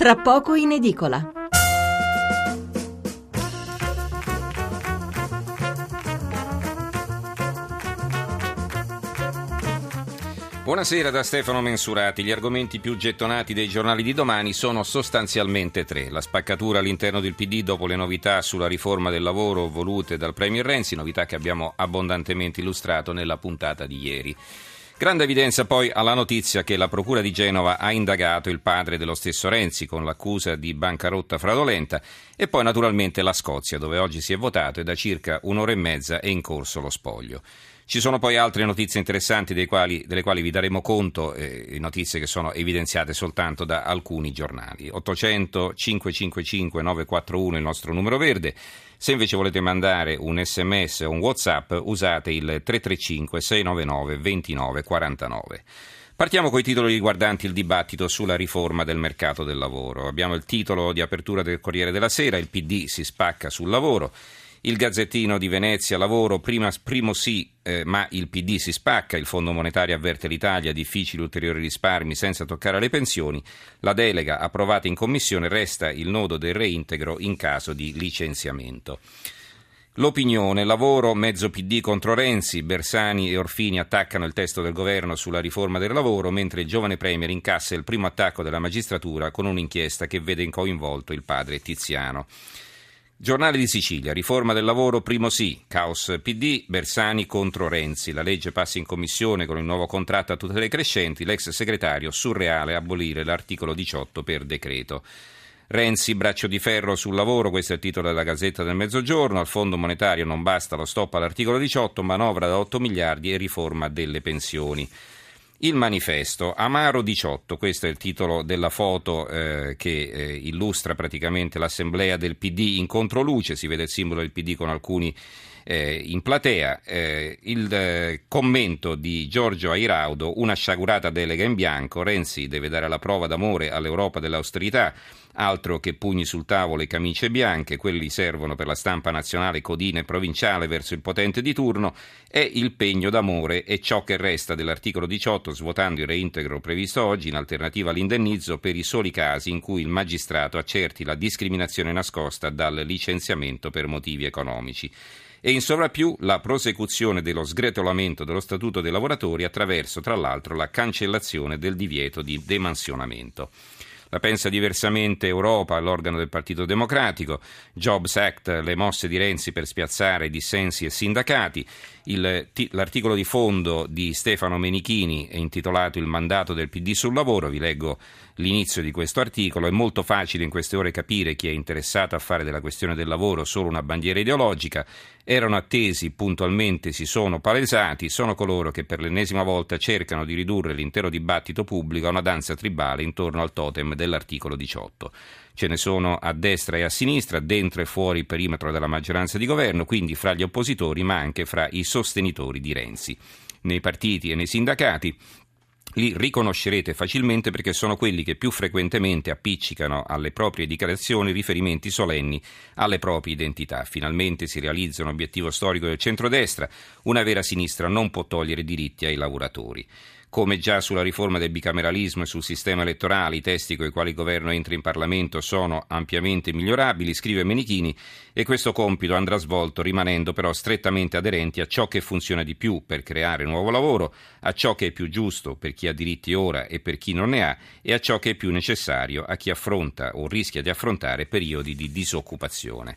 tra poco in edicola. Buonasera da Stefano Mensurati. Gli argomenti più gettonati dei giornali di domani sono sostanzialmente tre. La spaccatura all'interno del PD dopo le novità sulla riforma del lavoro volute dal Premier Renzi, novità che abbiamo abbondantemente illustrato nella puntata di ieri. Grande evidenza poi alla notizia che la Procura di Genova ha indagato il padre dello stesso Renzi con l'accusa di bancarotta fraudolenta e poi naturalmente la Scozia dove oggi si è votato e da circa un'ora e mezza è in corso lo spoglio. Ci sono poi altre notizie interessanti quali, delle quali vi daremo conto, eh, notizie che sono evidenziate soltanto da alcuni giornali. 800 555 941 il nostro numero verde. Se invece volete mandare un sms o un whatsapp usate il 335 699 2949. Partiamo con i titoli riguardanti il dibattito sulla riforma del mercato del lavoro. Abbiamo il titolo di apertura del Corriere della Sera, il PD si spacca sul lavoro. Il Gazzettino di Venezia, lavoro, prima, primo sì, eh, ma il PD si spacca, il Fondo Monetario avverte l'Italia, difficili ulteriori risparmi senza toccare le pensioni, la delega approvata in Commissione resta il nodo del reintegro in caso di licenziamento. L'opinione, lavoro, mezzo PD contro Renzi, Bersani e Orfini attaccano il testo del governo sulla riforma del lavoro, mentre il giovane Premier incassa il primo attacco della magistratura con un'inchiesta che vede coinvolto il padre Tiziano. Giornale di Sicilia, riforma del lavoro, primo sì, caos PD, Bersani contro Renzi, la legge passa in commissione con il nuovo contratto a tutele crescenti, l'ex segretario surreale abolire l'articolo 18 per decreto. Renzi, braccio di ferro sul lavoro, questo è il titolo della Gazzetta del Mezzogiorno, al Fondo Monetario non basta lo stop all'articolo 18, manovra da 8 miliardi e riforma delle pensioni. Il manifesto, Amaro 18, questo è il titolo della foto eh, che eh, illustra praticamente l'assemblea del PD in controluce, si vede il simbolo del PD con alcuni eh, in platea. Eh, il eh, commento di Giorgio Airaudo, una sciagurata delega in bianco, Renzi deve dare la prova d'amore all'Europa dell'austerità, altro che pugni sul tavolo e camicie bianche, quelli servono per la stampa nazionale codina e provinciale verso il potente di turno, è il pegno d'amore e ciò che resta dell'articolo 18 svuotando il reintegro previsto oggi in alternativa all'indennizzo per i soli casi in cui il magistrato accerti la discriminazione nascosta dal licenziamento per motivi economici e in sovrappiù la prosecuzione dello sgretolamento dello Statuto dei lavoratori attraverso, tra l'altro, la cancellazione del divieto di demansionamento. La pensa diversamente Europa, l'organo del Partito Democratico, Jobs Act, le mosse di Renzi per spiazzare dissensi e sindacati, il, l'articolo di fondo di Stefano Menichini è intitolato Il mandato del PD sul lavoro, vi leggo l'inizio di questo articolo, è molto facile in queste ore capire chi è interessato a fare della questione del lavoro solo una bandiera ideologica, erano attesi, puntualmente si sono palesati, sono coloro che per l'ennesima volta cercano di ridurre l'intero dibattito pubblico a una danza tribale intorno al totem dell'articolo 18. Ce ne sono a destra e a sinistra, dentro e fuori il perimetro della maggioranza di governo, quindi fra gli oppositori ma anche fra i sostenitori di Renzi. Nei partiti e nei sindacati li riconoscerete facilmente perché sono quelli che più frequentemente appiccicano alle proprie dichiarazioni riferimenti solenni alle proprie identità. Finalmente si realizza un obiettivo storico del centrodestra, una vera sinistra non può togliere diritti ai lavoratori come già sulla riforma del bicameralismo e sul sistema elettorale, i testi con i quali il governo entra in Parlamento sono ampiamente migliorabili, scrive Menichini, e questo compito andrà svolto rimanendo però strettamente aderenti a ciò che funziona di più per creare nuovo lavoro, a ciò che è più giusto per chi ha diritti ora e per chi non ne ha, e a ciò che è più necessario a chi affronta o rischia di affrontare periodi di disoccupazione.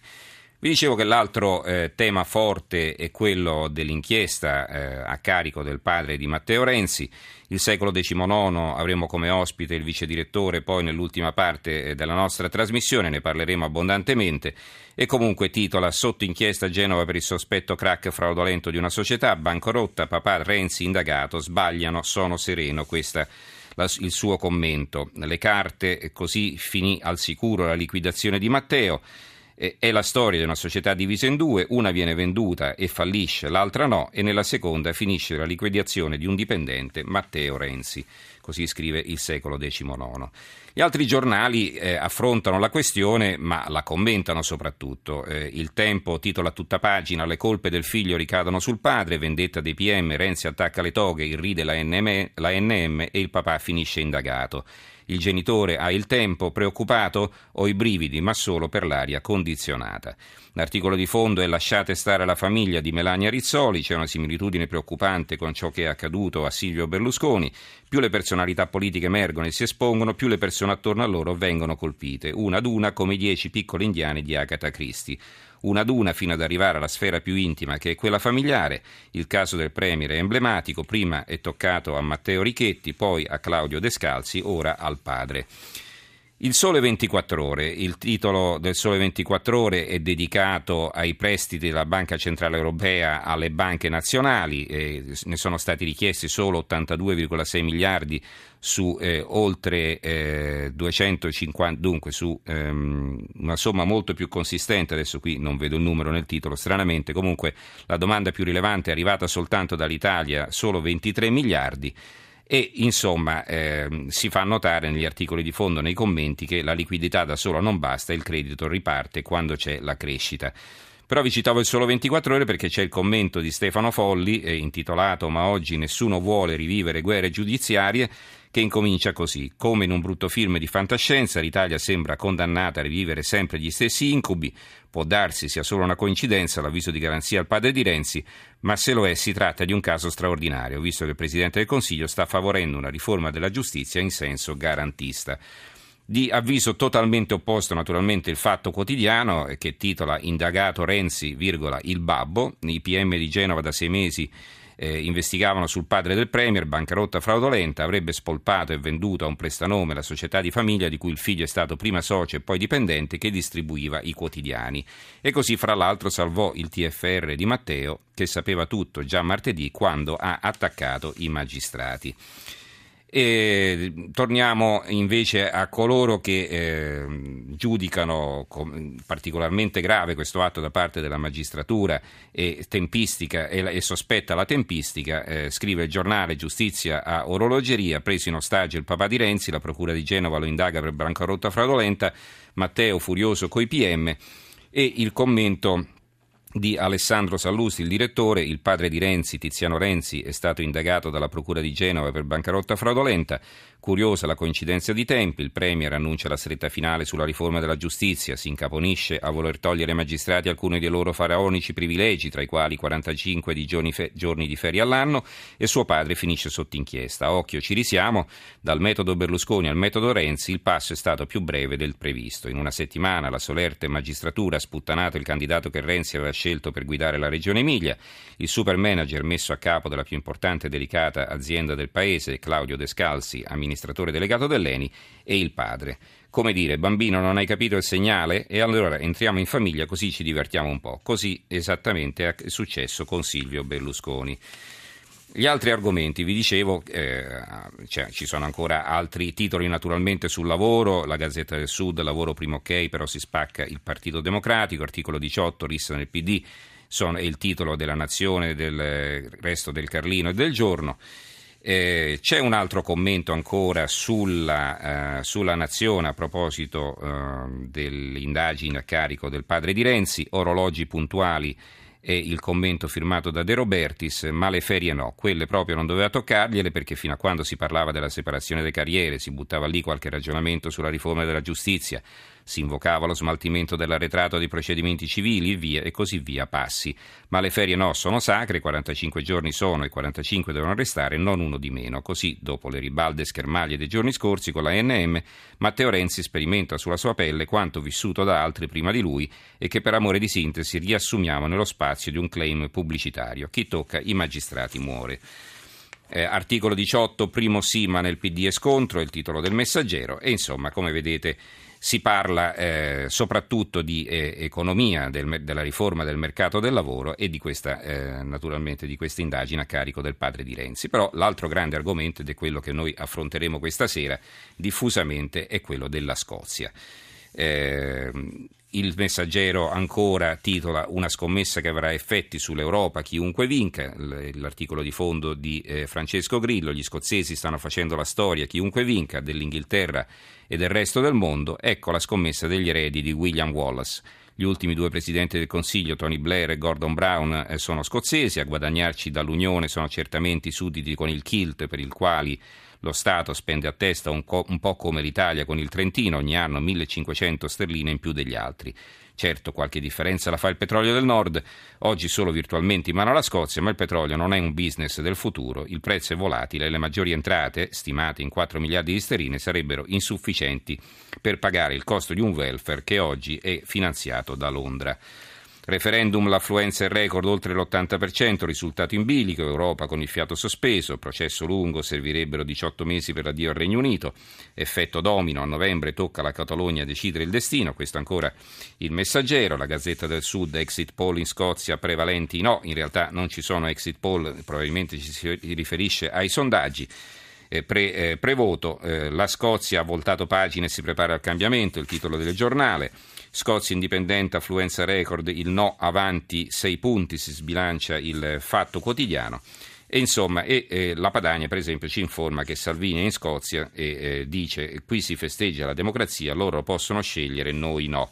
Vi dicevo che l'altro eh, tema forte è quello dell'inchiesta eh, a carico del padre di Matteo Renzi. Il secolo XIX avremo come ospite il vice direttore poi nell'ultima parte eh, della nostra trasmissione, ne parleremo abbondantemente. E comunque titola Sotto inchiesta Genova per il sospetto crack fraudolento di una società, bancarotta, papà Renzi indagato, sbagliano, sono sereno. Questa il suo commento. Le carte, così finì al sicuro la liquidazione di Matteo. È la storia di una società divisa in due, una viene venduta e fallisce, l'altra no, e nella seconda finisce la liquidazione di un dipendente, Matteo Renzi. Così scrive il secolo XIX. Gli altri giornali eh, affrontano la questione, ma la commentano soprattutto. Eh, il Tempo titola tutta pagina: Le colpe del figlio ricadono sul padre, vendetta dei PM, Renzi attacca le toghe, irride la NM, la NM e il papà finisce indagato. Il genitore ha il tempo, preoccupato o i brividi, ma solo per l'aria condizionata. L'articolo di fondo è Lasciate stare la famiglia di Melania Rizzoli, c'è una similitudine preoccupante con ciò che è accaduto a Silvio Berlusconi. Più le personalità politiche emergono e si espongono, più le persone attorno a loro vengono colpite, una ad una come i dieci piccoli indiani di Agatha Christie una ad una fino ad arrivare alla sfera più intima che è quella familiare. Il caso del Premier è emblematico, prima è toccato a Matteo Richetti, poi a Claudio Descalzi, ora al padre. Il Sole 24 Ore, il titolo del Sole 24 Ore è dedicato ai prestiti della Banca Centrale Europea alle banche nazionali, eh, ne sono stati richiesti solo 82,6 miliardi su eh, oltre eh, 250, dunque su ehm, una somma molto più consistente, adesso qui non vedo il numero nel titolo, stranamente. Comunque la domanda più rilevante è arrivata soltanto dall'Italia, solo 23 miliardi e insomma eh, si fa notare negli articoli di fondo, nei commenti, che la liquidità da sola non basta, il credito riparte quando c'è la crescita. Però vi citavo il solo 24 ore perché c'è il commento di Stefano Folli eh, intitolato Ma oggi nessuno vuole rivivere guerre giudiziarie che incomincia così. Come in un brutto film di fantascienza, l'Italia sembra condannata a rivivere sempre gli stessi incubi. Può darsi sia solo una coincidenza l'avviso di garanzia al padre di Renzi, ma se lo è si tratta di un caso straordinario, visto che il Presidente del Consiglio sta favorendo una riforma della giustizia in senso garantista. Di avviso totalmente opposto naturalmente il Fatto Quotidiano che titola Indagato Renzi, virgola, il babbo, i PM di Genova da sei mesi eh, investigavano sul padre del Premier, bancarotta fraudolenta, avrebbe spolpato e venduto a un prestanome la società di famiglia di cui il figlio è stato prima socio e poi dipendente che distribuiva i quotidiani. E così fra l'altro salvò il TFR di Matteo che sapeva tutto già martedì quando ha attaccato i magistrati. E torniamo invece a coloro che eh, giudicano particolarmente grave questo atto da parte della magistratura e tempistica e, e sospetta la tempistica. Eh, scrive il giornale Giustizia a orologeria, preso in ostaggio il papà di Renzi, la procura di Genova lo indaga per bancarotta fraudolenta, Matteo furioso coi PM e il commento di Alessandro Sallusti, il direttore, il padre di Renzi, Tiziano Renzi, è stato indagato dalla Procura di Genova per bancarotta fraudolenta. Curiosa la coincidenza di tempi, il Premier annuncia la stretta finale sulla riforma della giustizia, si incaponisce a voler togliere ai magistrati alcuni dei loro faraonici privilegi, tra i quali 45 di giorni, fe- giorni di ferie all'anno, e suo padre finisce sotto inchiesta. Occhio, ci risiamo, dal metodo Berlusconi al metodo Renzi il passo è stato più breve del previsto. In una settimana la solerte magistratura ha sputtanato il candidato che Renzi aveva scelto per guidare la regione Emilia, il super manager messo a capo della più importante e delicata azienda del paese, Claudio Descalzi, amministratore delegato dell'ENI, e il padre. Come dire, bambino, non hai capito il segnale? E allora entriamo in famiglia così ci divertiamo un po'. Così esattamente è successo con Silvio Berlusconi. Gli altri argomenti, vi dicevo, eh, cioè, ci sono ancora altri titoli naturalmente sul lavoro, la Gazzetta del Sud, lavoro primo ok, però si spacca il Partito Democratico, articolo 18, rissa nel PD, sono, è il titolo della Nazione, del resto del Carlino e del Giorno. Eh, c'è un altro commento ancora sulla, eh, sulla Nazione a proposito eh, dell'indagine a carico del padre di Renzi, orologi puntuali e il commento firmato da De Robertis, ma le ferie no, quelle proprio non doveva toccargliele perché fino a quando si parlava della separazione delle carriere, si buttava lì qualche ragionamento sulla riforma della giustizia, si invocava lo smaltimento dell'arretrato dei procedimenti civili via, e così via passi. Ma le ferie no, sono sacre, 45 giorni sono e 45 devono restare, non uno di meno. Così, dopo le ribalde schermaglie dei giorni scorsi con la NM, Matteo Renzi sperimenta sulla sua pelle quanto vissuto da altri prima di lui e che per amore di sintesi riassumiamo nello spazio di un claim pubblicitario. Chi tocca i magistrati muore. Eh, articolo 18, primo sì ma nel PD è scontro, è il titolo del messaggero e insomma come vedete si parla eh, soprattutto di eh, economia, del, della riforma del mercato del lavoro e di questa, eh, naturalmente di questa indagine a carico del padre di Renzi. Però l'altro grande argomento, ed è quello che noi affronteremo questa sera diffusamente, è quello della Scozia. Il messaggero ancora titola una scommessa che avrà effetti sull'Europa, chiunque vinca, l'articolo di fondo di eh, Francesco Grillo, gli scozzesi stanno facendo la storia, chiunque vinca, dell'Inghilterra e del resto del mondo, ecco la scommessa degli eredi di William Wallace. Gli ultimi due presidenti del Consiglio, Tony Blair e Gordon Brown, eh, sono scozzesi, a guadagnarci dall'Unione sono certamente i sudditi con il kilt per il quali lo Stato spende a testa un, co- un po' come l'Italia con il Trentino, ogni anno 1500 sterline in più degli altri. Certo, qualche differenza la fa il petrolio del nord, oggi solo virtualmente in mano alla Scozia, ma il petrolio non è un business del futuro, il prezzo è volatile e le maggiori entrate, stimate in 4 miliardi di sterline, sarebbero insufficienti per pagare il costo di un welfare che oggi è finanziato da Londra. Referendum, l'affluenza è record oltre l'80%, risultato in bilico, Europa con il fiato sospeso, processo lungo, servirebbero 18 mesi per l'addio al Regno Unito, effetto domino, a novembre tocca alla Catalogna decidere il destino, questo ancora il messaggero, la Gazzetta del Sud, exit poll in Scozia prevalenti no, in realtà non ci sono exit poll, probabilmente ci si riferisce ai sondaggi. Pre, eh, prevoto, eh, la Scozia ha voltato pagine e si prepara al cambiamento, il titolo del giornale. Scozia indipendente, affluenza record, il no avanti 6 punti, si sbilancia il fatto quotidiano. E insomma, e, eh, la Padania, per esempio, ci informa che Salvini è in Scozia e eh, dice qui si festeggia la democrazia, loro possono scegliere, noi no.